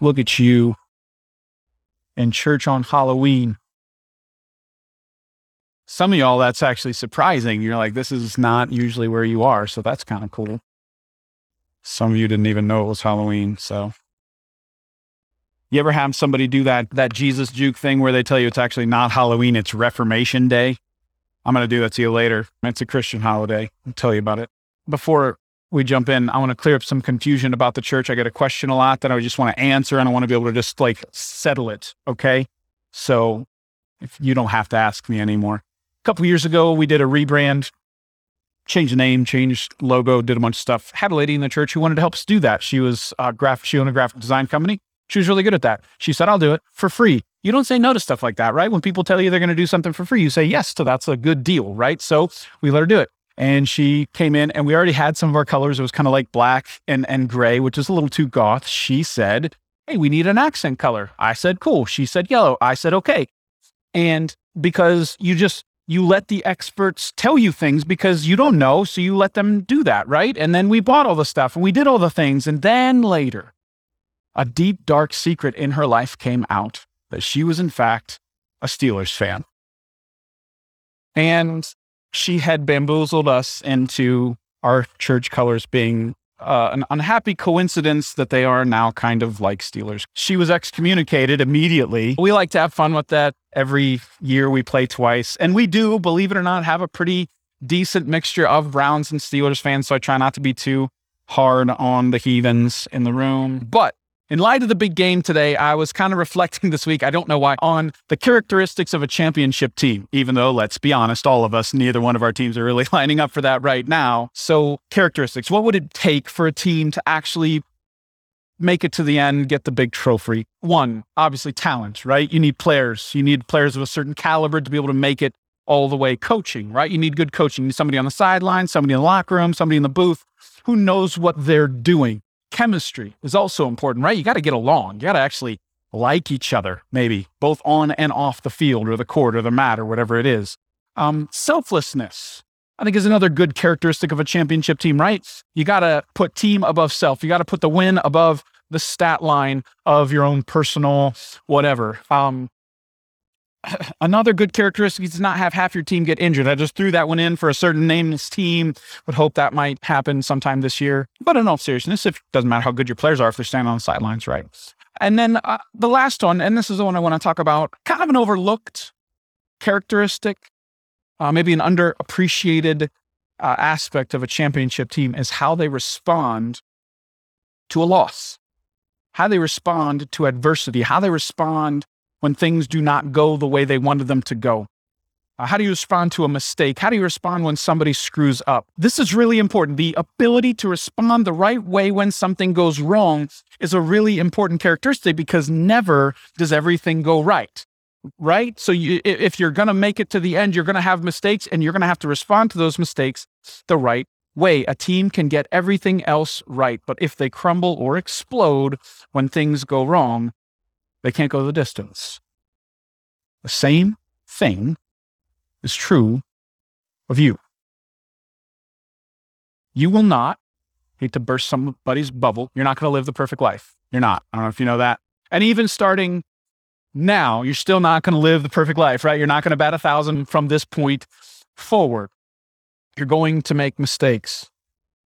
Look at you in church on Halloween. Some of y'all, that's actually surprising. You're like, this is not usually where you are. So that's kind of cool. Some of you didn't even know it was Halloween. So you ever have somebody do that, that Jesus juke thing where they tell you it's actually not Halloween, it's Reformation Day? I'm going to do that to you later. It's a Christian holiday. I'll tell you about it. Before we jump in, I want to clear up some confusion about the church. I get a question a lot that I just want to answer and I want to be able to just like settle it. Okay. So if you don't have to ask me anymore. A couple years ago, we did a rebrand, changed the name, changed logo, did a bunch of stuff. Had a lady in the church who wanted to help us do that. She was a graph, she owned a graphic design company. She was really good at that. She said, I'll do it for free. You don't say no to stuff like that, right? When people tell you they're going to do something for free, you say yes. So that's a good deal, right? So we let her do it. And she came in and we already had some of our colors. It was kind of like black and, and gray, which is a little too goth. She said, Hey, we need an accent color. I said, Cool. She said, Yellow. I said, Okay. And because you just, you let the experts tell you things because you don't know. So you let them do that, right? And then we bought all the stuff and we did all the things. And then later, a deep, dark secret in her life came out that she was, in fact, a Steelers fan. And she had bamboozled us into our church colors being uh, an unhappy coincidence that they are now kind of like Steelers. She was excommunicated immediately. We like to have fun with that. Every year we play twice. And we do, believe it or not, have a pretty decent mixture of Browns and Steelers fans. So I try not to be too hard on the heathens in the room. But in light of the big game today, I was kind of reflecting this week, I don't know why, on the characteristics of a championship team, even though, let's be honest, all of us, neither one of our teams are really lining up for that right now. So, characteristics what would it take for a team to actually make it to the end, get the big trophy? One, obviously, talent, right? You need players. You need players of a certain caliber to be able to make it all the way coaching, right? You need good coaching. You need somebody on the sideline, somebody in the locker room, somebody in the booth who knows what they're doing chemistry is also important, right? You got to get along. You got to actually like each other, maybe both on and off the field or the court or the mat or whatever it is. Um, selflessness, I think, is another good characteristic of a championship team, right? You got to put team above self. You got to put the win above the stat line of your own personal whatever. Um, another good characteristic is not have half your team get injured. I just threw that one in for a certain nameless team. Would hope that might happen sometime this year. But in all seriousness, it doesn't matter how good your players are, if they're standing on the sidelines, right? And then uh, the last one, and this is the one I want to talk about, kind of an overlooked characteristic, uh, maybe an underappreciated uh, aspect of a championship team is how they respond to a loss, how they respond to adversity, how they respond when things do not go the way they wanted them to go? Uh, how do you respond to a mistake? How do you respond when somebody screws up? This is really important. The ability to respond the right way when something goes wrong is a really important characteristic because never does everything go right. Right? So you, if you're going to make it to the end, you're going to have mistakes and you're going to have to respond to those mistakes the right way. A team can get everything else right, but if they crumble or explode when things go wrong, they can't go the distance. The same thing is true of you. You will not, hate to burst somebody's bubble, you're not going to live the perfect life. You're not. I don't know if you know that. And even starting now, you're still not going to live the perfect life, right? You're not going to bat a thousand from this point forward. You're going to make mistakes.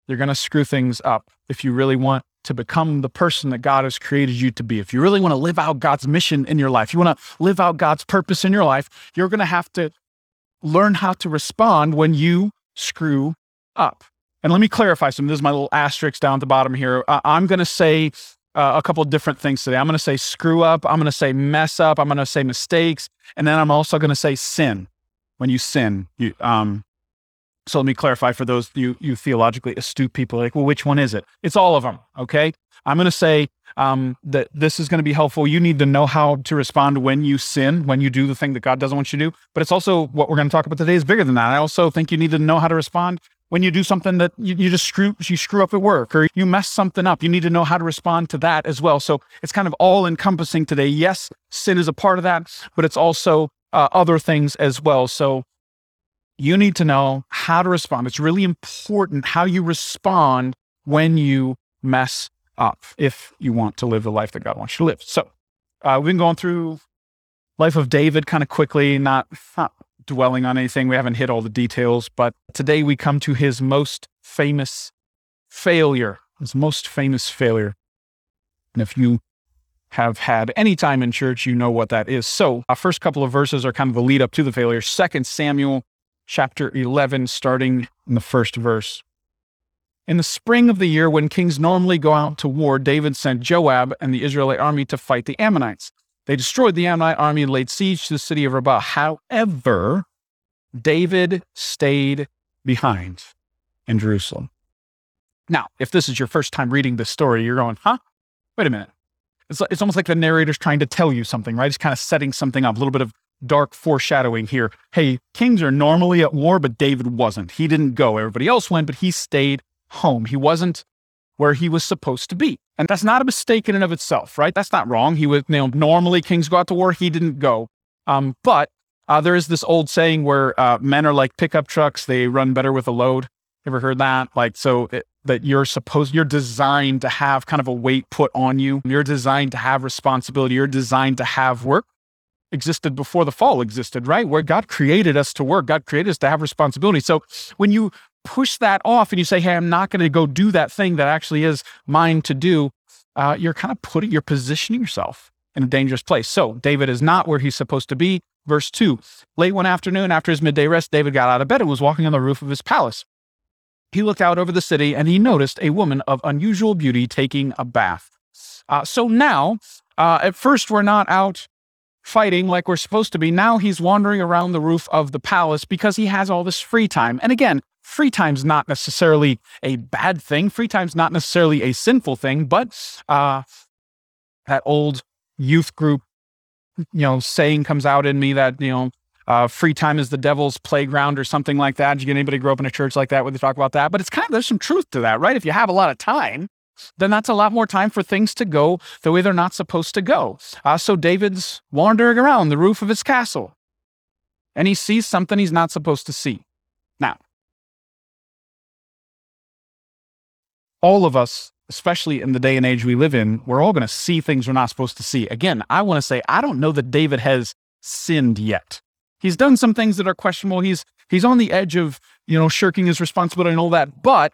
You're going to screw things up if you really want to become the person that God has created you to be, if you really want to live out God's mission in your life, you want to live out God's purpose in your life, you're going to have to learn how to respond when you screw up. And let me clarify some. This is my little asterisk down at the bottom here. I'm going to say uh, a couple different things today. I'm going to say screw up. I'm going to say mess up. I'm going to say mistakes. And then I'm also going to say sin. When you sin, you, um, so let me clarify for those you you theologically astute people like, well, which one is it? It's all of them. Okay. I'm going to say um, that this is going to be helpful. You need to know how to respond when you sin, when you do the thing that God doesn't want you to do. But it's also what we're going to talk about today is bigger than that. I also think you need to know how to respond when you do something that you, you just screw you screw up at work or you mess something up. You need to know how to respond to that as well. So it's kind of all encompassing today. Yes, sin is a part of that, but it's also uh, other things as well. So you need to know how to respond. It's really important how you respond when you mess up if you want to live the life that God wants you to live. So uh, we've been going through life of David kind of quickly, not, not dwelling on anything. We haven't hit all the details, but today we come to his most famous failure, his most famous failure. And if you have had any time in church, you know what that is. So, our first couple of verses are kind of the lead up to the failure. Second Samuel chapter 11, starting in the first verse. In the spring of the year, when kings normally go out to war, David sent Joab and the Israelite army to fight the Ammonites. They destroyed the Ammonite army and laid siege to the city of Rabbah. However, David stayed behind in Jerusalem. Now, if this is your first time reading this story, you're going, huh? Wait a minute. It's, it's almost like the narrator's trying to tell you something, right? He's kind of setting something up, a little bit of dark foreshadowing here. Hey, kings are normally at war, but David wasn't. He didn't go. Everybody else went, but he stayed home. He wasn't where he was supposed to be. And that's not a mistake in and of itself, right? That's not wrong. He was, you know, normally kings go out to war. He didn't go. Um, but uh, there is this old saying where uh, men are like pickup trucks. They run better with a load. Ever heard that? Like, so it, that you're supposed, you're designed to have kind of a weight put on you. You're designed to have responsibility. You're designed to have work existed before the fall existed, right? Where God created us to work, God created us to have responsibility. So when you push that off and you say, Hey, I'm not going to go do that thing that actually is mine to do, uh, you're kind of putting, you're positioning yourself in a dangerous place. So David is not where he's supposed to be. Verse two, late one afternoon after his midday rest, David got out of bed and was walking on the roof of his palace. He looked out over the city and he noticed a woman of unusual beauty taking a bath. Uh, so now, uh, at first, we're not out fighting like we're supposed to be. Now he's wandering around the roof of the palace because he has all this free time. And again, free time's not necessarily a bad thing. Free time's not necessarily a sinful thing, but uh, that old youth group, you know, saying comes out in me that, you know, uh, free time is the devil's playground or something like that. Did you get anybody grow up in a church like that where they talk about that? But it's kind of, there's some truth to that, right? If you have a lot of time, then that's a lot more time for things to go the way they're not supposed to go. Uh, so David's wandering around the roof of his castle and he sees something he's not supposed to see. Now, all of us, especially in the day and age we live in, we're all going to see things we're not supposed to see. Again, I want to say, I don't know that David has sinned yet. He's done some things that are questionable. He's he's on the edge of, you know, shirking his responsibility and all that, but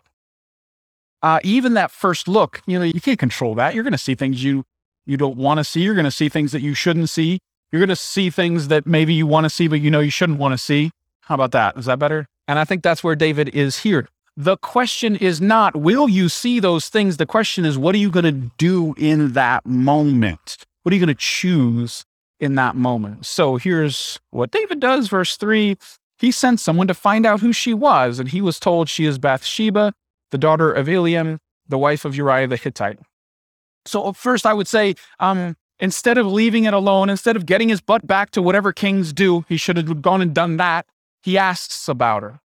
uh, even that first look, you know, you can't control that. You're going to see things you you don't want to see. You're going to see things that you shouldn't see. You're going to see things that maybe you want to see, but you know you shouldn't want to see. How about that? Is that better? And I think that's where David is here. The question is not, will you see those things? The question is, what are you going to do in that moment? What are you going to choose in that moment? So here's what David does. Verse three He sent someone to find out who she was, and he was told she is Bathsheba, the daughter of Eliam, the wife of Uriah the Hittite. So, first, I would say, um, instead of leaving it alone, instead of getting his butt back to whatever kings do, he should have gone and done that. He asks about her.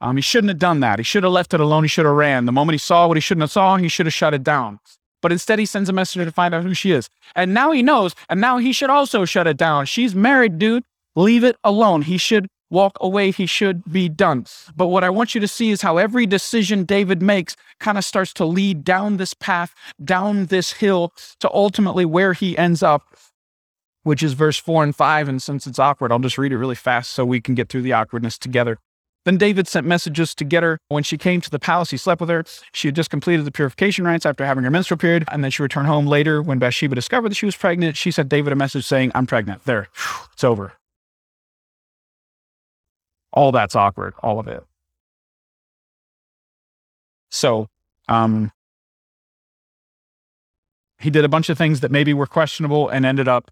Um, he shouldn't have done that. He should have left it alone. He should have ran. The moment he saw what he shouldn't have saw, he should have shut it down. But instead, he sends a messenger to find out who she is. And now he knows, and now he should also shut it down. She's married, dude. Leave it alone. He should walk away, he should be done. But what I want you to see is how every decision David makes kind of starts to lead down this path, down this hill to ultimately where he ends up, which is verse four and five. And since it's awkward, I'll just read it really fast so we can get through the awkwardness together. Then David sent messages to get her. When she came to the palace, he slept with her. She had just completed the purification rites after having her menstrual period, and then she returned home later. When Bathsheba discovered that she was pregnant, she sent David a message saying, I'm pregnant. There, it's over all that's awkward, all of it. So, um, he did a bunch of things that maybe were questionable and ended up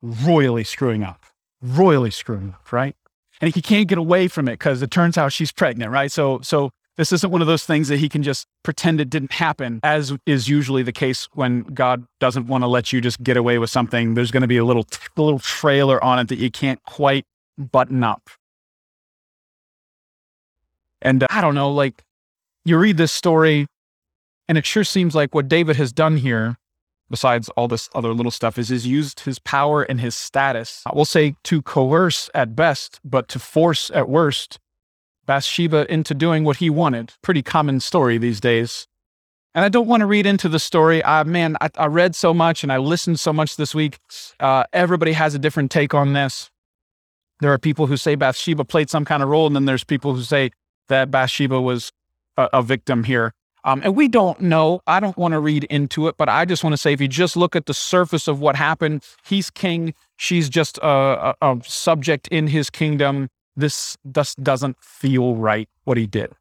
royally screwing up, royally screwing up, right? And he can't get away from it because it turns out she's pregnant, right? So, so this isn't one of those things that he can just pretend it didn't happen, as is usually the case when God doesn't want to let you just get away with something. There's going to be a little, a little trailer on it that you can't quite button up, and uh, I don't know, like you read this story and it sure seems like what David has done here, besides all this other little stuff, is he's used his power and his status, I will say to coerce at best, but to force at worst, Bathsheba into doing what he wanted. Pretty common story these days. And I don't want to read into the story. Uh, man, I, I read so much and I listened so much this week. Uh, everybody has a different take on this. There are people who say Bathsheba played some kind of role, and then there's people who say that Bathsheba was a, a victim here. Um, and we don't know. I don't want to read into it, but I just want to say if you just look at the surface of what happened, he's king. She's just a, a, a subject in his kingdom. This just doesn't feel right what he did.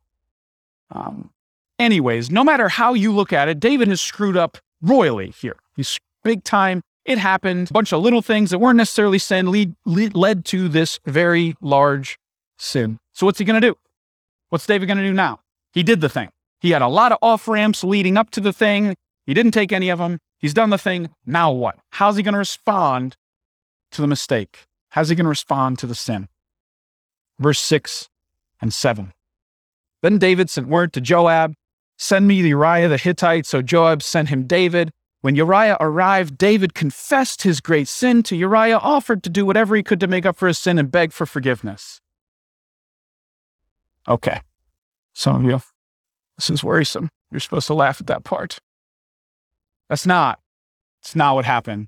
Um, anyways, no matter how you look at it, David has screwed up royally here. He's big time. It happened. A bunch of little things that weren't necessarily sin lead, lead led to this very large sin. So what's he going to do? What's David going to do now? He did the thing. He had a lot of off ramps leading up to the thing. He didn't take any of them. He's done the thing. Now what? How's he going to respond to the mistake? How's he going to respond to the sin? Verse 6 and 7. Then David sent word to Joab, Send me Uriah the Hittite. So Joab sent him David. When Uriah arrived, David confessed his great sin to Uriah, offered to do whatever he could to make up for his sin, and begged for forgiveness. Okay. Some of you this is worrisome. You're supposed to laugh at that part. That's not. It's not what happened.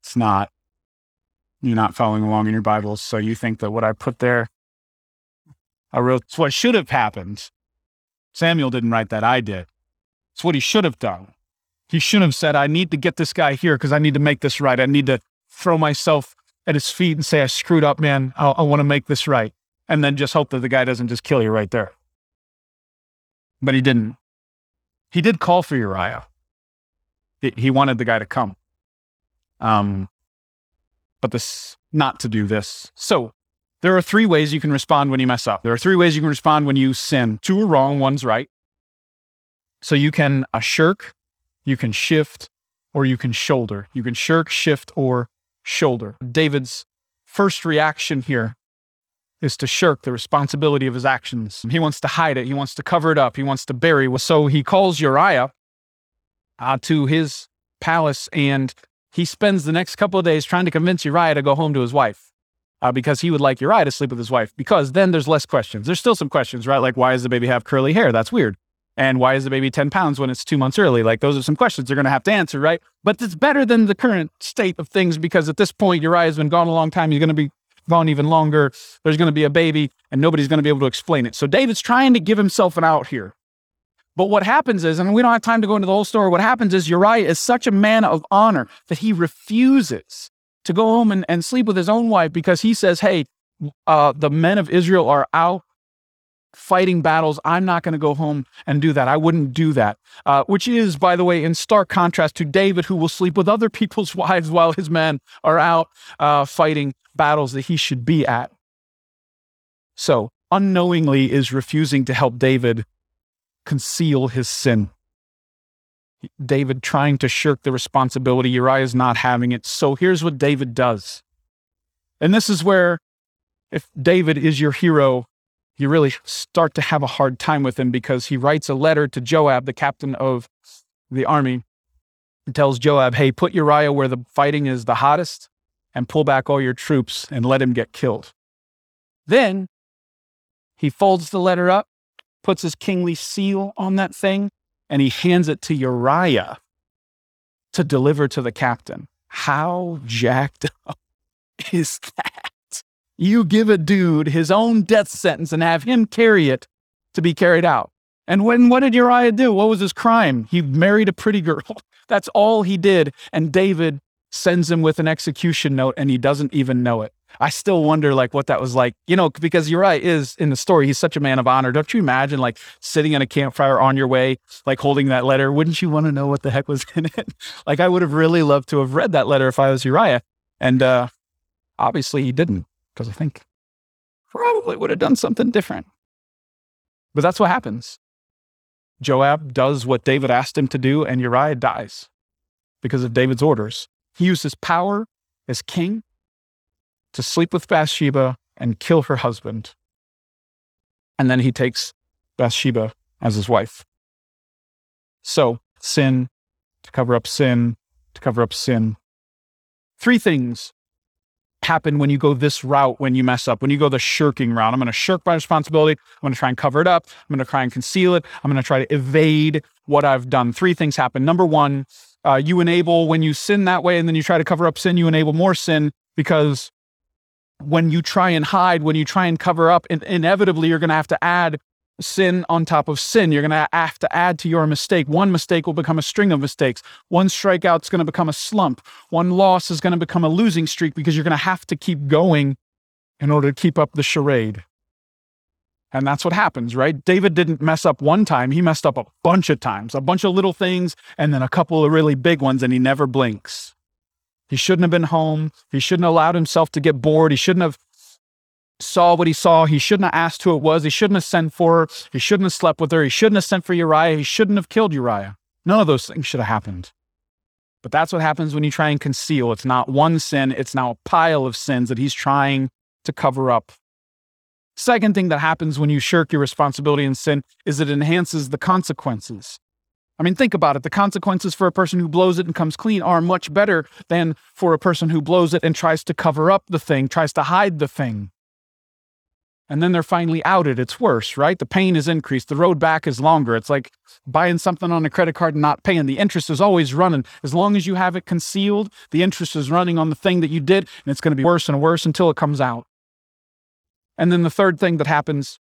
It's not. You're not following along in your Bibles, so you think that what I put there, I wrote, it's what should have happened. Samuel didn't write that, I did. It's what he should have done. He should have said, I need to get this guy here because I need to make this right. I need to throw myself at his feet and say, I screwed up, man. I, I want to make this right. And then just hope that the guy doesn't just kill you right there but he didn't. He did call for Uriah. He wanted the guy to come. Um, but this not to do this. So there are three ways you can respond when you mess up. There are three ways you can respond when you sin. Two are wrong, one's right. So you can uh, shirk, you can shift, or you can shoulder. You can shirk, shift, or shoulder. David's first reaction here is to shirk the responsibility of his actions. He wants to hide it. He wants to cover it up. He wants to bury. So he calls Uriah uh, to his palace and he spends the next couple of days trying to convince Uriah to go home to his wife uh, because he would like Uriah to sleep with his wife because then there's less questions. There's still some questions, right? Like, why does the baby have curly hair? That's weird. And why is the baby 10 pounds when it's two months early? Like, those are some questions they're going to have to answer, right? But it's better than the current state of things because at this point, Uriah's been gone a long time. He's going to be gone even longer. There's going to be a baby, and nobody's going to be able to explain it. So David's trying to give himself an out here. But what happens is, and we don't have time to go into the whole story, what happens is Uriah is such a man of honor that he refuses to go home and, and sleep with his own wife because he says, Hey, uh, the men of Israel are out fighting battles. I'm not going to go home and do that. I wouldn't do that. Uh, which is, by the way, in stark contrast to David, who will sleep with other people's wives while his men are out uh, fighting battles that he should be at. So, unknowingly, is refusing to help David conceal his sin. David trying to shirk the responsibility. Uriah is not having it. So, here's what David does. And this is where, if David is your hero, you really start to have a hard time with him because he writes a letter to Joab, the captain of the army, and tells Joab, Hey, put Uriah where the fighting is the hottest and pull back all your troops and let him get killed. Then he folds the letter up, puts his kingly seal on that thing, and he hands it to Uriah to deliver to the captain. How jacked up is that? you give a dude his own death sentence and have him carry it to be carried out. And when what did Uriah do? What was his crime? He married a pretty girl. That's all he did. And David sends him with an execution note and he doesn't even know it. I still wonder like what that was like, you know, because Uriah is in the story, he's such a man of honor. Don't you imagine like sitting in a campfire on your way, like holding that letter? Wouldn't you want to know what the heck was in it? like I would have really loved to have read that letter if I was Uriah. And uh obviously he didn't because I think probably would have done something different. But that's what happens. Joab does what David asked him to do, and Uriah dies because of David's orders. He uses power as king to sleep with Bathsheba and kill her husband. And then he takes Bathsheba as his wife. So, sin to cover up sin, to cover up sin. Three things happen when you go this route when you mess up, when you go the shirking route. I'm going to shirk my responsibility. I'm going to try and cover it up. I'm going to try and conceal it. I'm going to try to evade what I've done. Three things happen. Number one, uh, you enable when you sin that way and then you try to cover up sin, you enable more sin because when you try and hide, when you try and cover up, in- inevitably you're going to have to add sin on top of sin. You're going to have to add to your mistake. One mistake will become a string of mistakes. One strikeout is going to become a slump. One loss is going to become a losing streak because you're going to have to keep going in order to keep up the charade. And that's what happens, right? David didn't mess up one time. He messed up a bunch of times, a bunch of little things, and then a couple of really big ones, and he never blinks. He shouldn't have been home. He shouldn't have allowed himself to get bored. He shouldn't have saw what he saw. He shouldn't have asked who it was. He shouldn't have sent for her. He shouldn't have slept with her. He shouldn't have sent for Uriah. He shouldn't have killed Uriah. None of those things should have happened. But that's what happens when you try and conceal. It's not one sin, it's now a pile of sins that he's trying to cover up. Second thing that happens when you shirk your responsibility in sin is it enhances the consequences. I mean, think about it. The consequences for a person who blows it and comes clean are much better than for a person who blows it and tries to cover up the thing, tries to hide the thing and then they're finally outed, it's worse, right? The pain is increased. The road back is longer. It's like buying something on a credit card and not paying. The interest is always running. As long as you have it concealed, the interest is running on the thing that you did, and it's going to be worse and worse until it comes out. And then the third thing that happens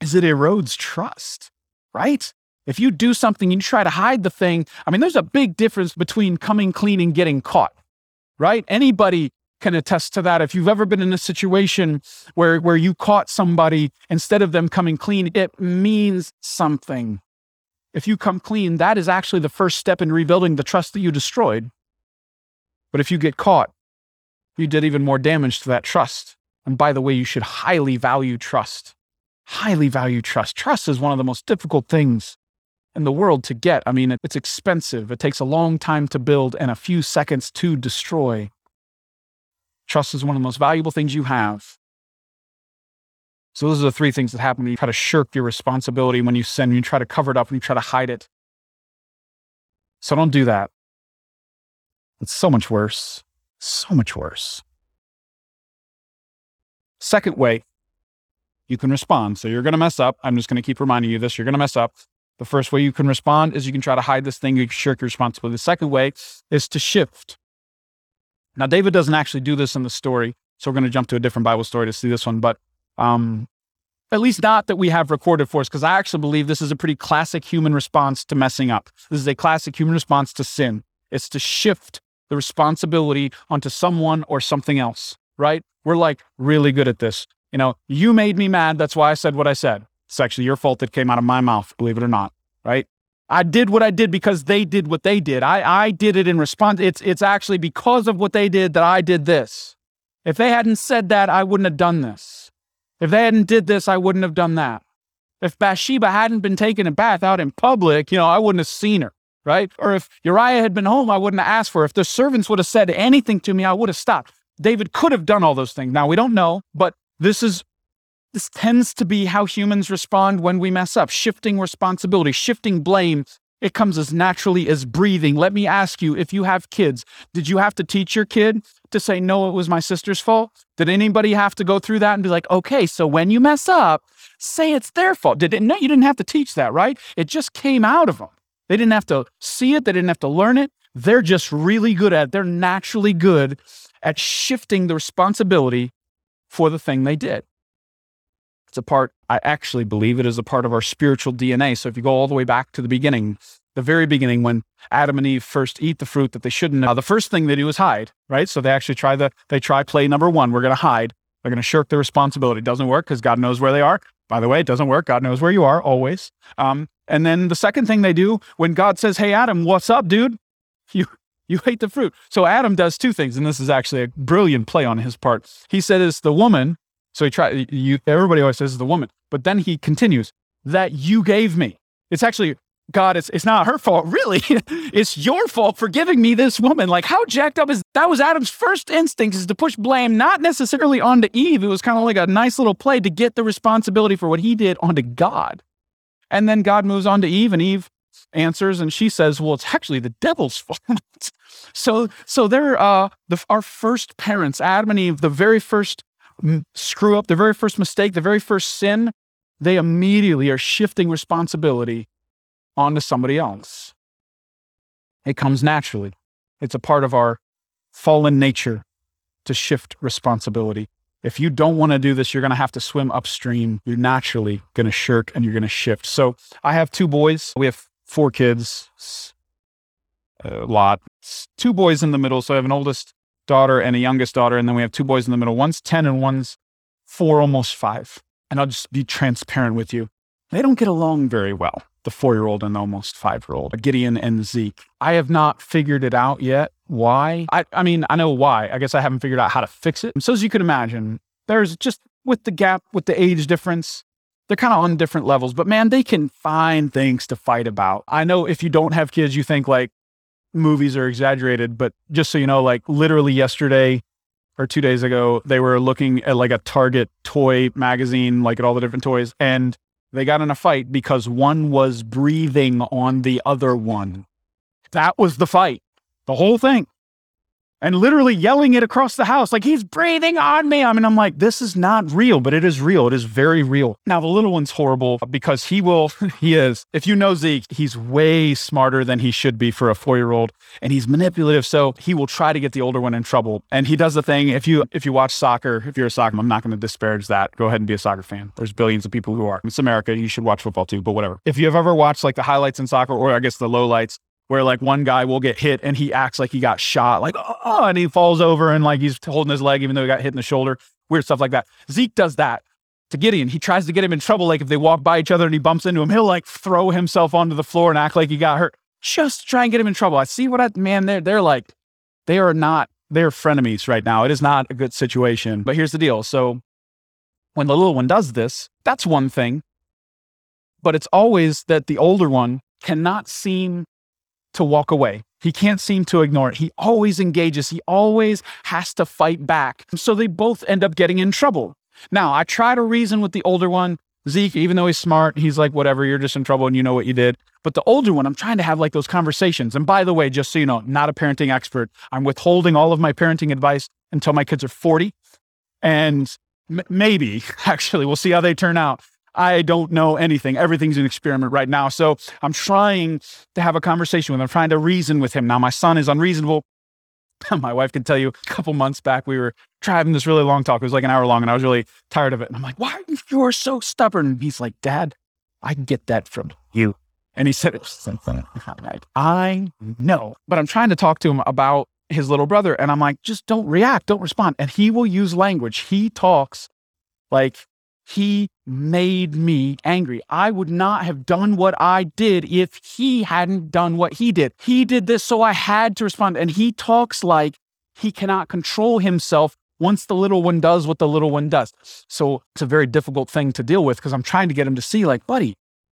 is it erodes trust, right? If you do something and you try to hide the thing, I mean, there's a big difference between coming clean and getting caught, right? Anybody can attest to that. If you've ever been in a situation where, where you caught somebody instead of them coming clean, it means something. If you come clean, that is actually the first step in rebuilding the trust that you destroyed. But if you get caught, you did even more damage to that trust. And by the way, you should highly value trust. Highly value trust. Trust is one of the most difficult things in the world to get. I mean, it's expensive. It takes a long time to build and a few seconds to destroy. Trust is one of the most valuable things you have. So those are the three things that happen when you try to shirk your responsibility when you sin, when you try to cover it up, when you try to hide it. So don't do that. It's so much worse. So much worse. Second way you can respond. So you're going to mess up. I'm just going to keep reminding you this. You're going to mess up. The first way you can respond is you can try to hide this thing. You shirk your responsibility. The second way is to shift. Now, David doesn't actually do this in the story, so we're going to jump to a different Bible story to see this one, but um, at least not that we have recorded for us, because I actually believe this is a pretty classic human response to messing up. This is a classic human response to sin. It's to shift the responsibility onto someone or something else, right? We're like really good at this. You know, you made me mad. That's why I said what I said. It's actually your fault that came out of my mouth, believe it or not, right? I did what I did because they did what they did. I, I did it in response. It's, it's actually because of what they did that I did this. If they hadn't said that, I wouldn't have done this. If they hadn't did this, I wouldn't have done that. If Bathsheba hadn't been taking a bath out in public, you know, I wouldn't have seen her, right? Or if Uriah had been home, I wouldn't have asked for her. If the servants would have said anything to me, I would have stopped. David could have done all those things. Now, we don't know, but this is this tends to be how humans respond when we mess up, shifting responsibility, shifting blame. It comes as naturally as breathing. Let me ask you if you have kids, did you have to teach your kid to say, no, it was my sister's fault? Did anybody have to go through that and be like, okay, so when you mess up, say it's their fault? Did it? No, you didn't have to teach that, right? It just came out of them. They didn't have to see it, they didn't have to learn it. They're just really good at it. They're naturally good at shifting the responsibility for the thing they did. It's a part, I actually believe it is a part of our spiritual DNA. So if you go all the way back to the beginning, the very beginning when Adam and Eve first eat the fruit that they shouldn't, uh, the first thing they do is hide, right? So they actually try the, they try play number one. We're going to hide. They're going to shirk their responsibility. It doesn't work because God knows where they are. By the way, it doesn't work. God knows where you are always. Um, and then the second thing they do when God says, Hey, Adam, what's up, dude? You, you ate the fruit. So Adam does two things. And this is actually a brilliant play on his part. He said, It's the woman so he tried, you, everybody always says it's the woman, but then he continues that you gave me. It's actually, God, it's, it's not her fault, really. it's your fault for giving me this woman. Like, how jacked up is that? Was Adam's first instinct is to push blame, not necessarily onto Eve. It was kind of like a nice little play to get the responsibility for what he did onto God. And then God moves on to Eve, and Eve answers and she says, "Well, it's actually the devil's fault." so, so they're uh, the, our first parents, Adam and Eve, the very first screw up, the very first mistake, the very first sin. They immediately are shifting responsibility onto somebody else. It comes naturally. It's a part of our fallen nature to shift responsibility. If you don't want to do this, you're going to have to swim upstream. You're naturally going to shirk and you're going to shift. So I have two boys. We have four kids, a lot. Two boys in the middle. So I have an oldest daughter and a youngest daughter. And then we have two boys in the middle. One's 10 and one's four, almost five. And I'll just be transparent with you. They don't get along very well the four year old and the almost five year old, Gideon and Zeke. I have not figured it out yet. Why? I, I mean, I know why. I guess I haven't figured out how to fix it. So, as you can imagine, there's just with the gap, with the age difference, they're kind of on different levels, but man, they can find things to fight about. I know if you don't have kids, you think like movies are exaggerated, but just so you know, like literally yesterday, or two days ago, they were looking at like a Target toy magazine, like at all the different toys, and they got in a fight because one was breathing on the other one. That was the fight, the whole thing and literally yelling it across the house like he's breathing on me. I mean, I'm like, this is not real, but it is real. It is very real. Now, the little one's horrible because he will, he is, if you know Zeke, he's way smarter than he should be for a four year old and he's manipulative. So he will try to get the older one in trouble. And he does the thing. If you, if you watch soccer, if you're a soccer, I'm not going to disparage that. Go ahead and be a soccer fan. There's billions of people who are. It's America. You should watch football too, but whatever. If you have ever watched like the highlights in soccer or I guess the lowlights, where like one guy will get hit and he acts like he got shot, like, oh, and he falls over and like he's holding his leg even though he got hit in the shoulder. Weird stuff like that. Zeke does that to Gideon. He tries to get him in trouble. Like if they walk by each other and he bumps into him, he'll like throw himself onto the floor and act like he got hurt just to try and get him in trouble. I see what I, man, they're, they're like, they are not, they're frenemies right now. It is not a good situation. But here's the deal. So when the little one does this, that's one thing. But it's always that the older one cannot seem to walk away. He can't seem to ignore it. He always engages. He always has to fight back. So they both end up getting in trouble. Now, I try to reason with the older one, Zeke, even though he's smart, he's like, whatever, you're just in trouble and you know what you did. But the older one, I'm trying to have like those conversations. And by the way, just so you know, not a parenting expert. I'm withholding all of my parenting advice until my kids are 40. And m- maybe, actually, we'll see how they turn out. I don't know anything. Everything's an experiment right now. So I'm trying to have a conversation with him. I'm trying to reason with him. Now, my son is unreasonable. my wife can tell you a couple months back, we were driving this really long talk. It was like an hour long, and I was really tired of it. And I'm like, why are you you're so stubborn? And he's like, Dad, I can get that from you. And he said. I know. But I'm trying to talk to him about his little brother. And I'm like, just don't react, don't respond. And he will use language. He talks like he made me angry. I would not have done what I did if he hadn't done what he did. He did this, so I had to respond. And he talks like he cannot control himself once the little one does what the little one does. So it's a very difficult thing to deal with because I'm trying to get him to see, like, buddy,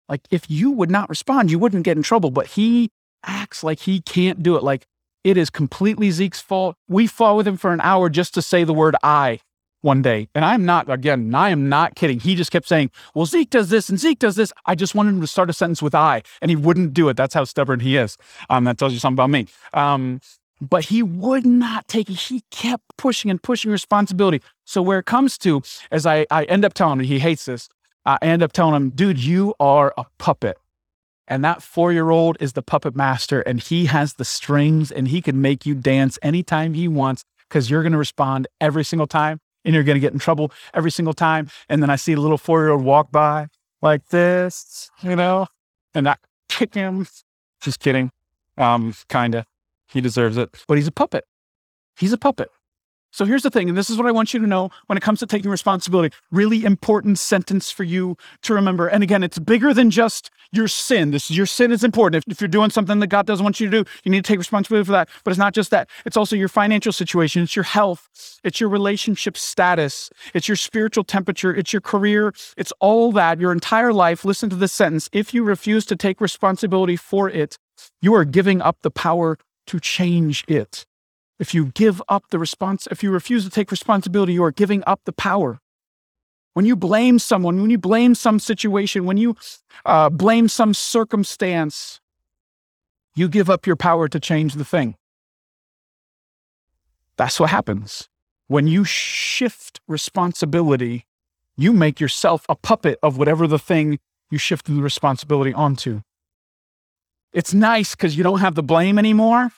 like if you would not respond, you wouldn't get in trouble. But he acts like he can't do it. Like it is completely Zeke's fault. We fought with him for an hour just to say the word I one day. And I'm not, again, I am not kidding. He just kept saying, well, Zeke does this and Zeke does this. I just wanted him to start a sentence with I, and he wouldn't do it. That's how stubborn he is. Um, that tells you something about me. Um, but he would not take it. He kept pushing and pushing responsibility. So where it comes to, as I, I end up telling him, he hates this. I end up telling him, dude, you are a puppet. And that four year old is the puppet master, and he has the strings and he can make you dance anytime he wants because you're going to respond every single time and you're going to get in trouble every single time. And then I see a little four year old walk by like this, you know, and I kick him. Just kidding. Um, kind of. He deserves it, but he's a puppet. He's a puppet. So here's the thing, and this is what I want you to know when it comes to taking responsibility. Really important sentence for you to remember. And again, it's bigger than just your sin. This is your sin is important. If, if you're doing something that God doesn't want you to do, you need to take responsibility for that. But it's not just that. It's also your financial situation. It's your health. It's your relationship status. It's your spiritual temperature. It's your career. It's all that. Your entire life. Listen to this sentence. If you refuse to take responsibility for it, you are giving up the power to change it. If you give up the response, if you refuse to take responsibility, you are giving up the power. When you blame someone, when you blame some situation, when you uh, blame some circumstance, you give up your power to change the thing. That's what happens. When you shift responsibility, you make yourself a puppet of whatever the thing you shifted the responsibility onto. It's nice because you don't have the blame anymore,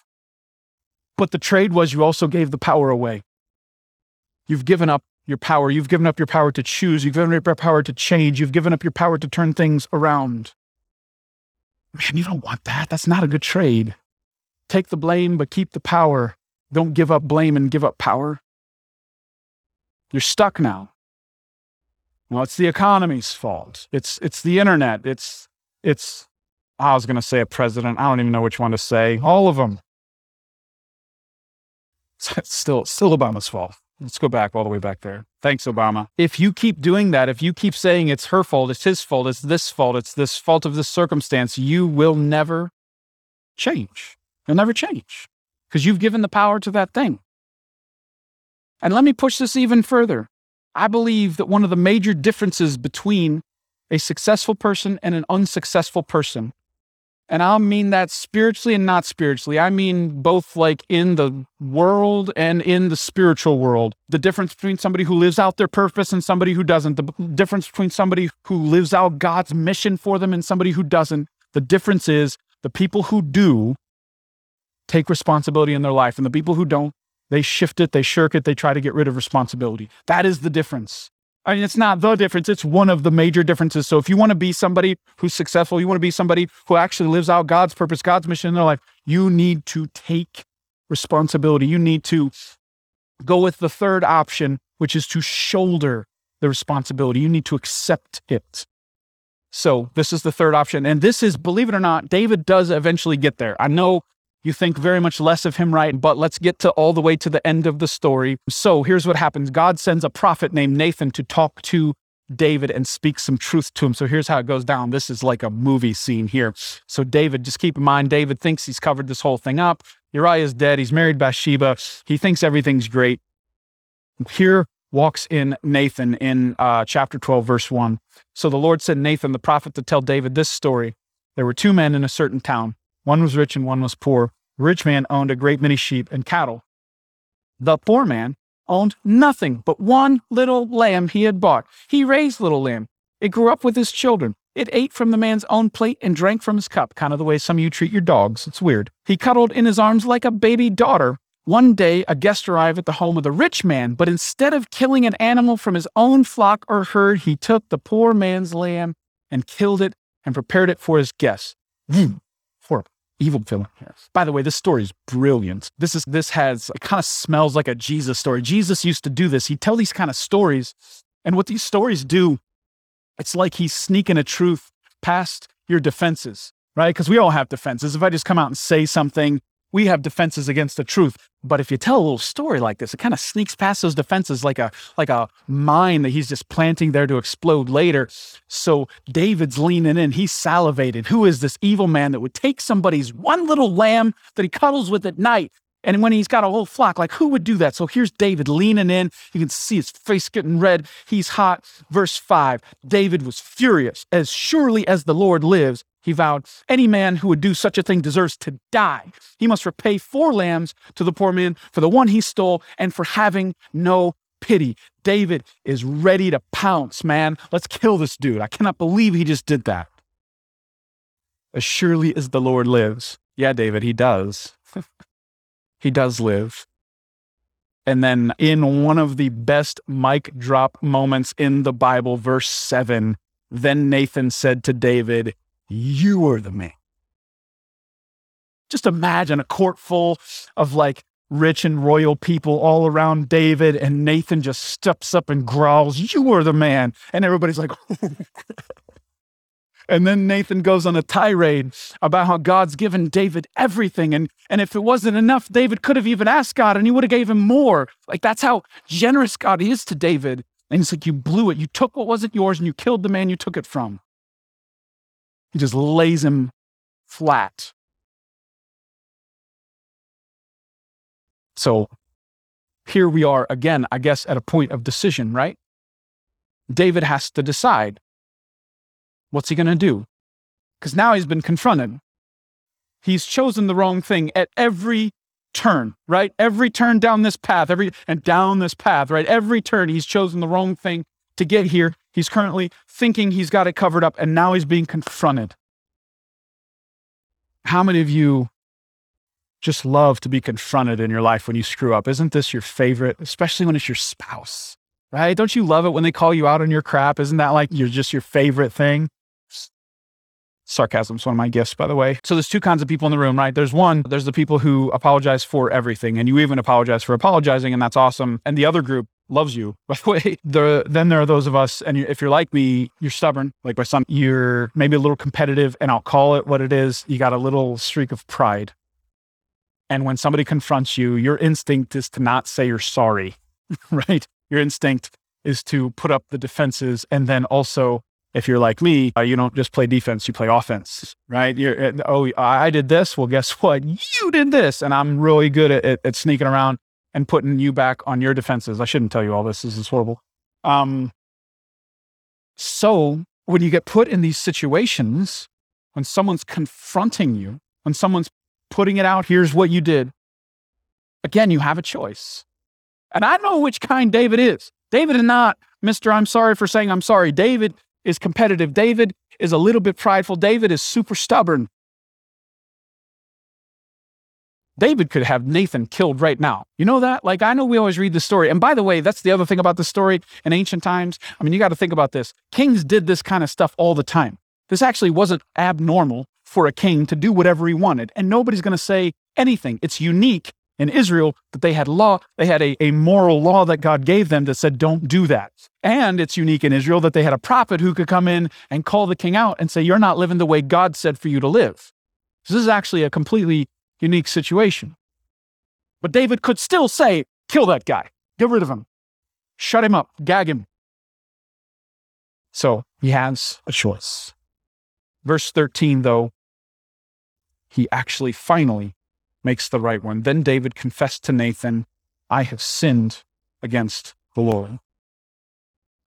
but the trade was you also gave the power away. You've given up your power. You've given up your power to choose. You've given up your power to change. You've given up your power to turn things around. Man, you don't want that. That's not a good trade. Take the blame, but keep the power. Don't give up blame and give up power. You're stuck now. Well, it's the economy's fault. It's it's the internet. It's it's I was going to say a president. I don't even know which one to say. All of them. It's still still Obama's fault. Let's go back all the way back there. Thanks, Obama. If you keep doing that, if you keep saying it's her fault, it's his fault, it's this fault, it's this fault of this circumstance, you will never change. You'll never change because you've given the power to that thing. And let me push this even further. I believe that one of the major differences between a successful person and an unsuccessful person and I'll mean that spiritually and not spiritually. I mean both like in the world and in the spiritual world. The difference between somebody who lives out their purpose and somebody who doesn't. The difference between somebody who lives out God's mission for them and somebody who doesn't. The difference is the people who do take responsibility in their life, and the people who don't, they shift it, they shirk it, they try to get rid of responsibility. That is the difference. I mean, it's not the difference, it's one of the major differences. So if you want to be somebody who's successful, you want to be somebody who actually lives out God's purpose, God's mission in their life, you need to take responsibility. You need to go with the third option, which is to shoulder the responsibility. You need to accept it. So this is the third option. And this is, believe it or not, David does eventually get there. I know you think very much less of him, right? But let's get to all the way to the end of the story. So here's what happens God sends a prophet named Nathan to talk to David and speak some truth to him. So here's how it goes down. This is like a movie scene here. So David, just keep in mind, David thinks he's covered this whole thing up. Uriah's dead. He's married Bathsheba. He thinks everything's great. Here walks in Nathan in uh, chapter 12, verse 1. So the Lord sent Nathan, the prophet, to tell David this story. There were two men in a certain town one was rich and one was poor. The rich man owned a great many sheep and cattle. The poor man owned nothing but one little lamb he had bought. He raised little lamb. It grew up with his children. It ate from the man's own plate and drank from his cup, kind of the way some of you treat your dogs. It's weird. He cuddled in his arms like a baby daughter. One day, a guest arrived at the home of the rich man, but instead of killing an animal from his own flock or herd, he took the poor man's lamb and killed it and prepared it for his guests. Evil villain. Yes. By the way, this story is brilliant. This is this has it kind of smells like a Jesus story. Jesus used to do this. He'd tell these kind of stories, and what these stories do, it's like he's sneaking a truth past your defenses, right? Because we all have defenses. If I just come out and say something we have defenses against the truth. But if you tell a little story like this, it kind of sneaks past those defenses like a like a mine that he's just planting there to explode later. So David's leaning in, he's salivated. Who is this evil man that would take somebody's one little lamb that he cuddles with at night? And when he's got a whole flock, like who would do that? So here's David leaning in. You can see his face getting red. He's hot. Verse 5 David was furious. As surely as the Lord lives, he vowed, Any man who would do such a thing deserves to die. He must repay four lambs to the poor man for the one he stole and for having no pity. David is ready to pounce, man. Let's kill this dude. I cannot believe he just did that. As surely as the Lord lives. Yeah, David, he does. he does live. And then in one of the best mic drop moments in the Bible, verse 7, then Nathan said to David, you are the man. Just imagine a court full of like rich and royal people all around David, and Nathan just steps up and growls, You are the man. And everybody's like, And then Nathan goes on a tirade about how God's given David everything. And, and if it wasn't enough, David could have even asked God and he would have gave him more. Like that's how generous God is to David. And he's like, you blew it. You took what wasn't yours and you killed the man you took it from. He just lays him flat. So here we are again, I guess, at a point of decision, right? David has to decide what's he going to do? Because now he's been confronted. He's chosen the wrong thing at every turn, right? Every turn down this path, every and down this path, right? Every turn he's chosen the wrong thing to get here. He's currently thinking he's got it covered up and now he's being confronted. How many of you just love to be confronted in your life when you screw up? Isn't this your favorite, especially when it's your spouse? Right? Don't you love it when they call you out on your crap? Isn't that like you're just your favorite thing? Sarcasm is one of my gifts, by the way. So there's two kinds of people in the room, right? There's one, there's the people who apologize for everything, and you even apologize for apologizing, and that's awesome. And the other group loves you. By the way, the, then there are those of us, and if you're like me, you're stubborn, like my son, you're maybe a little competitive, and I'll call it what it is. You got a little streak of pride. And when somebody confronts you, your instinct is to not say you're sorry, right? Your instinct is to put up the defenses and then also if you're like me, uh, you don't just play defense, you play offense, right? You're, uh, oh, I did this. Well, guess what? You did this. And I'm really good at, at, at, sneaking around and putting you back on your defenses. I shouldn't tell you all this. This is horrible. Um, so when you get put in these situations, when someone's confronting you, when someone's putting it out, here's what you did. Again, you have a choice. And I know which kind David is. David is not Mr. I'm sorry for saying I'm sorry. David is competitive. David is a little bit prideful. David is super stubborn. David could have Nathan killed right now. You know that? Like, I know we always read the story. And by the way, that's the other thing about the story in ancient times. I mean, you got to think about this. Kings did this kind of stuff all the time. This actually wasn't abnormal for a king to do whatever he wanted. And nobody's going to say anything. It's unique in Israel that they had law, they had a, a moral law that God gave them that said, don't do that. And it's unique in Israel that they had a prophet who could come in and call the king out and say, You're not living the way God said for you to live. So this is actually a completely unique situation. But David could still say, Kill that guy, get rid of him, shut him up, gag him. So he has a choice. Verse 13, though, he actually finally makes the right one. Then David confessed to Nathan, I have sinned against the Lord.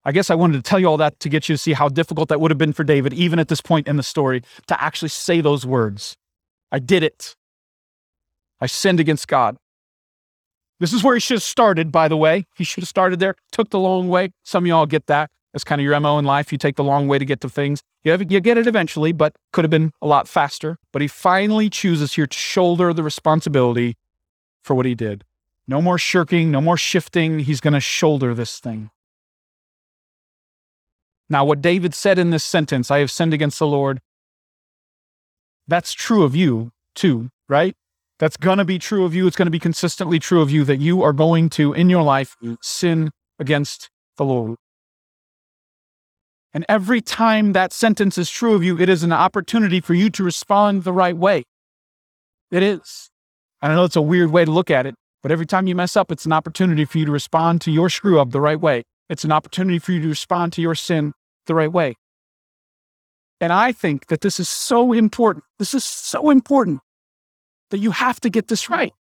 I guess I wanted to tell you all that to get you to see how difficult that would have been for David, even at this point in the story, to actually say those words. I did it. I sinned against God. This is where he should have started, by the way. He should have started there, took the long way. Some of y'all get that. That's kind of your MO in life. You take the long way to get to things. You, have, you get it eventually, but could have been a lot faster. But he finally chooses here to shoulder the responsibility for what he did. No more shirking, no more shifting. He's going to shoulder this thing. Now, what David said in this sentence, I have sinned against the Lord, that's true of you too, right? That's going to be true of you. It's going to be consistently true of you that you are going to, in your life, mm. sin against the Lord. And every time that sentence is true of you, it is an opportunity for you to respond the right way. It is. I know it's a weird way to look at it, but every time you mess up, it's an opportunity for you to respond to your screw up the right way. It's an opportunity for you to respond to your sin the right way. And I think that this is so important. This is so important that you have to get this right.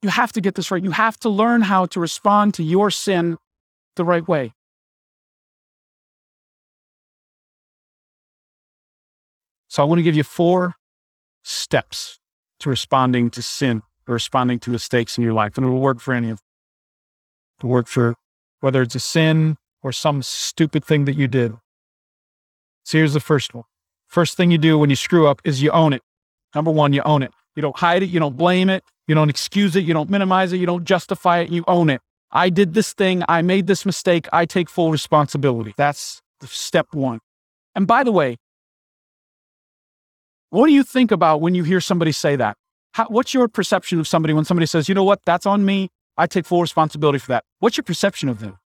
You have to get this right. You have to learn how to respond to your sin the right way. So I want to give you four steps to responding to sin or responding to mistakes in your life. And it'll work for any of them. It'll work for whether it's a sin or some stupid thing that you did. So here's the first one. First thing you do when you screw up is you own it. Number one, you own it. You don't hide it. You don't blame it. You don't excuse it. You don't minimize it. You don't justify it. You own it. I did this thing. I made this mistake. I take full responsibility. That's step one. And by the way, what do you think about when you hear somebody say that? How, what's your perception of somebody when somebody says, you know what, that's on me. I take full responsibility for that. What's your perception of them?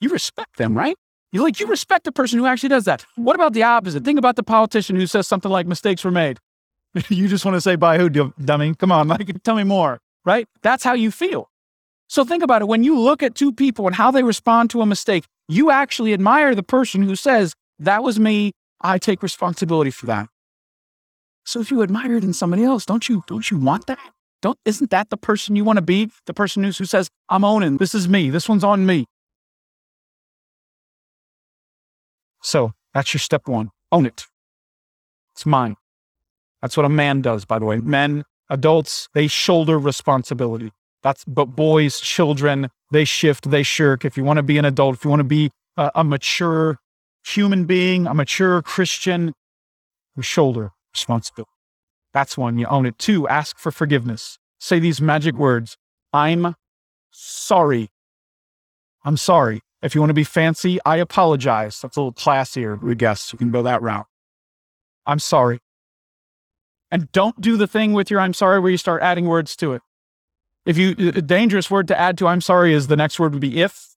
You respect them, right? You like you respect the person who actually does that. What about the opposite? Think about the politician who says something like mistakes were made. you just want to say by who, dummy? Come on, like tell me more, right? That's how you feel. So think about it. When you look at two people and how they respond to a mistake, you actually admire the person who says, that was me. I take responsibility for that. So if you admire it in somebody else, don't you don't you want that? Don't isn't that the person you want to be? The person who, who says, I'm owning, this is me, this one's on me. So that's your step one. Own it. It's mine. That's what a man does, by the way. Men, adults, they shoulder responsibility. That's, but boys, children, they shift, they shirk. If you want to be an adult, if you want to be a, a mature human being, a mature Christian, you shoulder responsibility. That's one, you own it. Two, ask for forgiveness. Say these magic words I'm sorry. I'm sorry. If you want to be fancy, I apologize. That's a little classier, we guess. You can go that route. I'm sorry. And don't do the thing with your I'm sorry where you start adding words to it. If you, a dangerous word to add to I'm sorry is the next word would be if.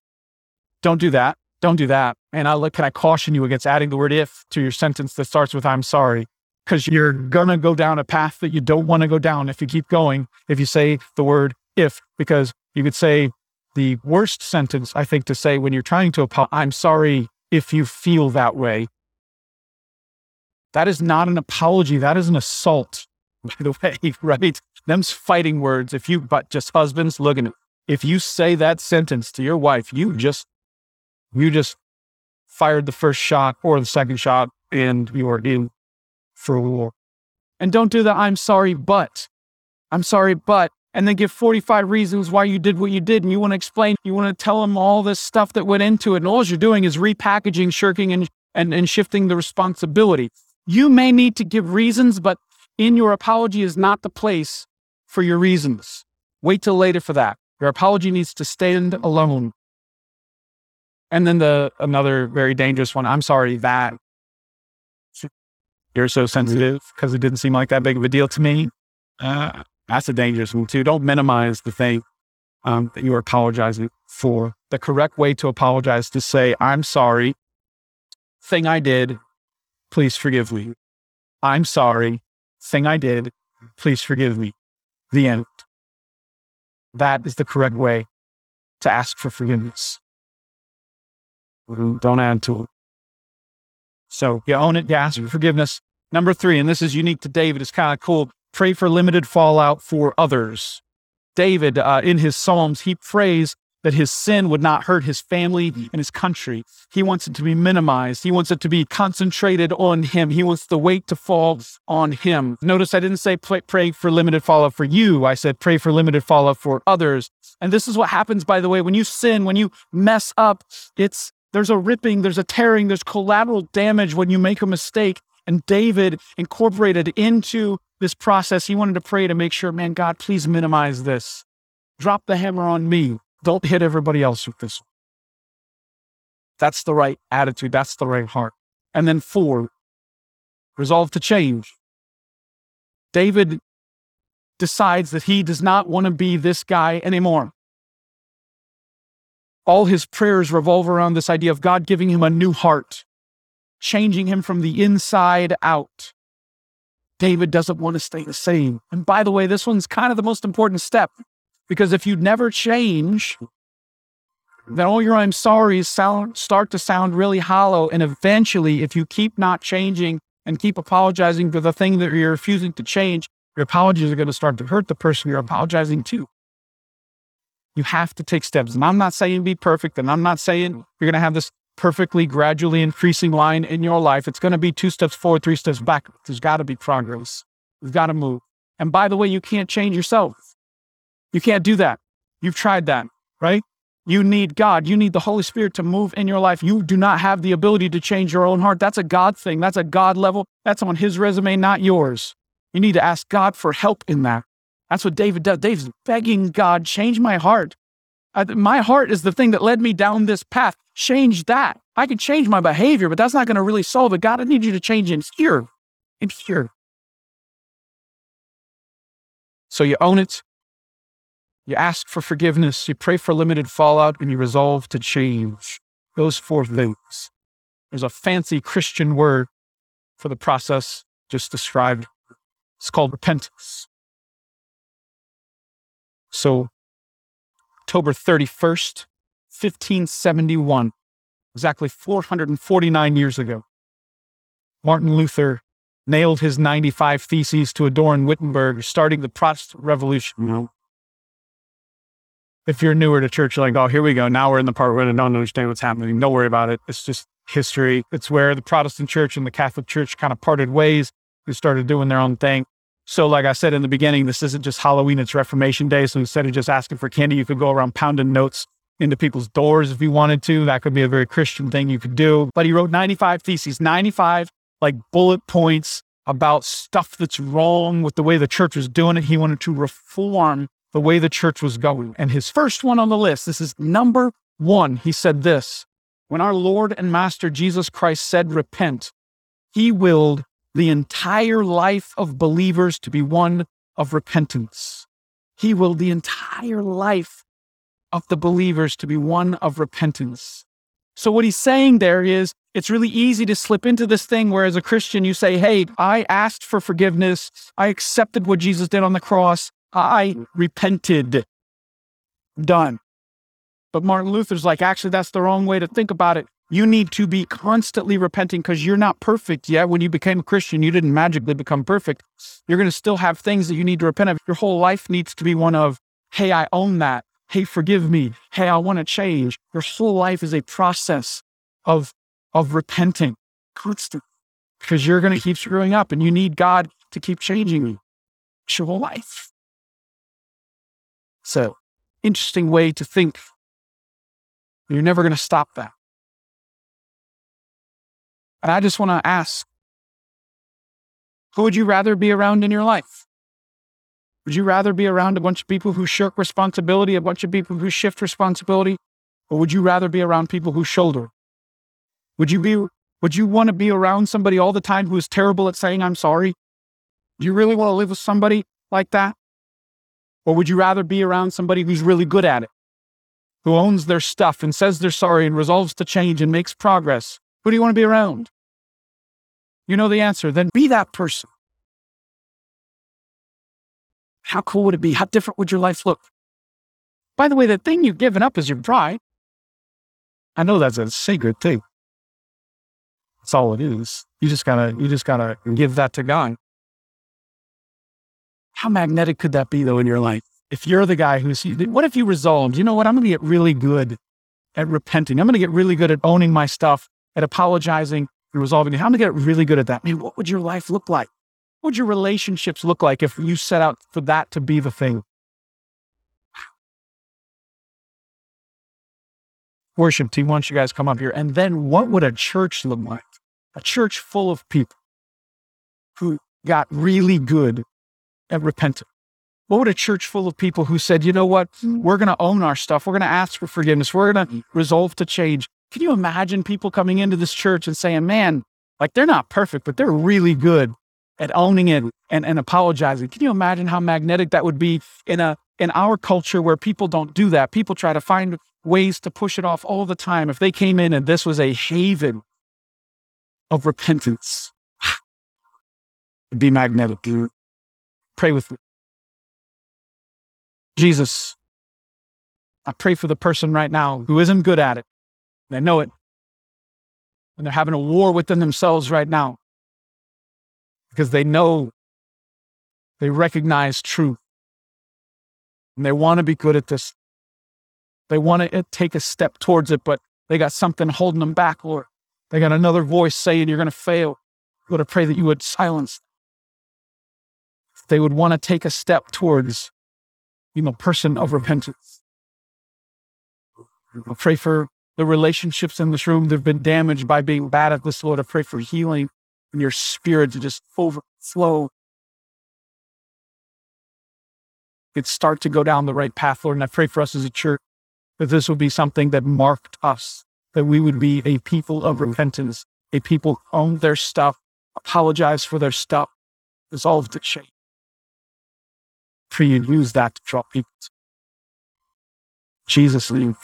Don't do that. Don't do that. And I look, can I caution you against adding the word if to your sentence that starts with I'm sorry? Because you're going to go down a path that you don't want to go down if you keep going, if you say the word if, because you could say the worst sentence, I think, to say when you're trying to apologize, I'm sorry if you feel that way. That is not an apology. That is an assault, by the way, right? Them's fighting words. If you, but just husbands, look at it. If you say that sentence to your wife, you just, you just fired the first shot or the second shot and you are in for war. And don't do the I'm sorry, but I'm sorry, but and then give 45 reasons why you did what you did. And you want to explain, you want to tell them all this stuff that went into it. And all you're doing is repackaging, shirking, and, and, and shifting the responsibility. You may need to give reasons, but in your apology is not the place for your reasons. Wait till later for that. Your apology needs to stand alone. And then the another very dangerous one. I'm sorry that you're so sensitive because it didn't seem like that big of a deal to me. Uh, that's a dangerous one too. Don't minimize the thing um, that you are apologizing for. The correct way to apologize to say, I'm sorry, thing I did, please forgive me. I'm sorry, thing I did, please forgive me. The end. That is the correct way to ask for forgiveness. Don't add to it. So you own it, you ask for forgiveness. Number three, and this is unique to David, it's kind of cool pray for limited fallout for others. David, uh, in his Psalms, he prays that his sin would not hurt his family and his country. He wants it to be minimized. He wants it to be concentrated on him. He wants the weight to fall on him. Notice I didn't say pray for limited fallout for you. I said pray for limited fallout for others. And this is what happens, by the way, when you sin, when you mess up, it's there's a ripping, there's a tearing, there's collateral damage when you make a mistake. And David incorporated into this process, he wanted to pray to make sure, man, God, please minimize this. Drop the hammer on me. Don't hit everybody else with this. That's the right attitude. That's the right heart. And then four, resolve to change. David decides that he does not want to be this guy anymore. All his prayers revolve around this idea of God giving him a new heart, changing him from the inside out. David doesn't want to stay the same. And by the way, this one's kind of the most important step because if you never change, then all your I'm sorry sound, start to sound really hollow. And eventually, if you keep not changing and keep apologizing for the thing that you're refusing to change, your apologies are going to start to hurt the person you're apologizing to. You have to take steps. And I'm not saying be perfect, and I'm not saying you're going to have this perfectly gradually increasing line in your life. It's going to be two steps forward, three steps back. There's got to be progress. You've got to move. And by the way, you can't change yourself. You can't do that. You've tried that, right? You need God. You need the Holy Spirit to move in your life. You do not have the ability to change your own heart. That's a God thing. That's a God level. That's on his resume, not yours. You need to ask God for help in that. That's what David does. David's begging God, change my heart. I, my heart is the thing that led me down this path. Change that. I can change my behavior, but that's not going to really solve it. God, I need you to change in here, in here. So you own it. You ask for forgiveness. You pray for limited fallout, and you resolve to change. Those four things. There's a fancy Christian word for the process just described. It's called repentance. So October 31st, 1571, exactly 449 years ago. Martin Luther nailed his 95 Theses to adorn Wittenberg, starting the Protestant Revolution. If you're newer to church, you're like, oh, here we go. Now we're in the part where I don't understand what's happening. Don't worry about it. It's just history. It's where the Protestant church and the Catholic church kind of parted ways. and started doing their own thing. So, like I said in the beginning, this isn't just Halloween, it's Reformation Day. So instead of just asking for candy, you could go around pounding notes into people's doors if you wanted to. That could be a very Christian thing you could do. But he wrote 95 theses, 95 like bullet points about stuff that's wrong with the way the church was doing it. He wanted to reform the way the church was going. And his first one on the list, this is number one, he said this When our Lord and Master Jesus Christ said, Repent, he willed the entire life of believers to be one of repentance. He willed the entire life of the believers to be one of repentance. So, what he's saying there is it's really easy to slip into this thing where, as a Christian, you say, Hey, I asked for forgiveness. I accepted what Jesus did on the cross. I mm. repented. Done. But Martin Luther's like, actually, that's the wrong way to think about it. You need to be constantly repenting because you're not perfect yet. When you became a Christian, you didn't magically become perfect. You're going to still have things that you need to repent of. Your whole life needs to be one of, hey, I own that. Hey, forgive me. Hey, I want to change. Your whole life is a process of, of repenting constantly because you're going to keep screwing up and you need God to keep changing you. It's your whole life. So, interesting way to think. You're never going to stop that. And I just want to ask who would you rather be around in your life? Would you rather be around a bunch of people who shirk responsibility, a bunch of people who shift responsibility? Or would you rather be around people who shoulder? Would you be would you want to be around somebody all the time who is terrible at saying I'm sorry? Do you really want to live with somebody like that? Or would you rather be around somebody who's really good at it? Who owns their stuff and says they're sorry and resolves to change and makes progress? Who do you want to be around? You know the answer. Then be that person. How cool would it be? How different would your life look? By the way, the thing you've given up is your pride. I know that's a sacred thing. That's all it is. You just gotta, you just gotta give that to God. How magnetic could that be though in your life? If you're the guy who's, what if you resolved, you know what? I'm going to get really good at repenting. I'm going to get really good at owning my stuff at apologizing and resolving it. going to get really good at that? I mean, what would your life look like? What would your relationships look like if you set out for that to be the thing? Worship team, why don't you guys come up here? And then what would a church look like? A church full of people who got really good at repenting. What would a church full of people who said, you know what, mm. we're going to own our stuff. We're going to ask for forgiveness. We're going to mm. resolve to change. Can you imagine people coming into this church and saying, man, like they're not perfect, but they're really good at owning it and, and apologizing? Can you imagine how magnetic that would be in a in our culture where people don't do that? People try to find ways to push it off all the time. If they came in and this was a haven of repentance, it'd be magnetic. Pray with me. Jesus, I pray for the person right now who isn't good at it they know it. And they're having a war within themselves right now because they know, they recognize truth. And they want to be good at this. They want to eh, take a step towards it, but they got something holding them back, Lord. They got another voice saying you're going to fail. Lord, I pray that you would silence. They would want to take a step towards, you know, person of repentance. I pray for the relationships in this room that have been damaged by being bad at this, Lord. I pray for healing and your spirit to just overflow. It start to go down the right path, Lord. And I pray for us as a church that this would be something that marked us, that we would be a people of mm-hmm. repentance, a people who own their stuff, apologize for their stuff, resolve to change. You use that to draw people. Jesus, name,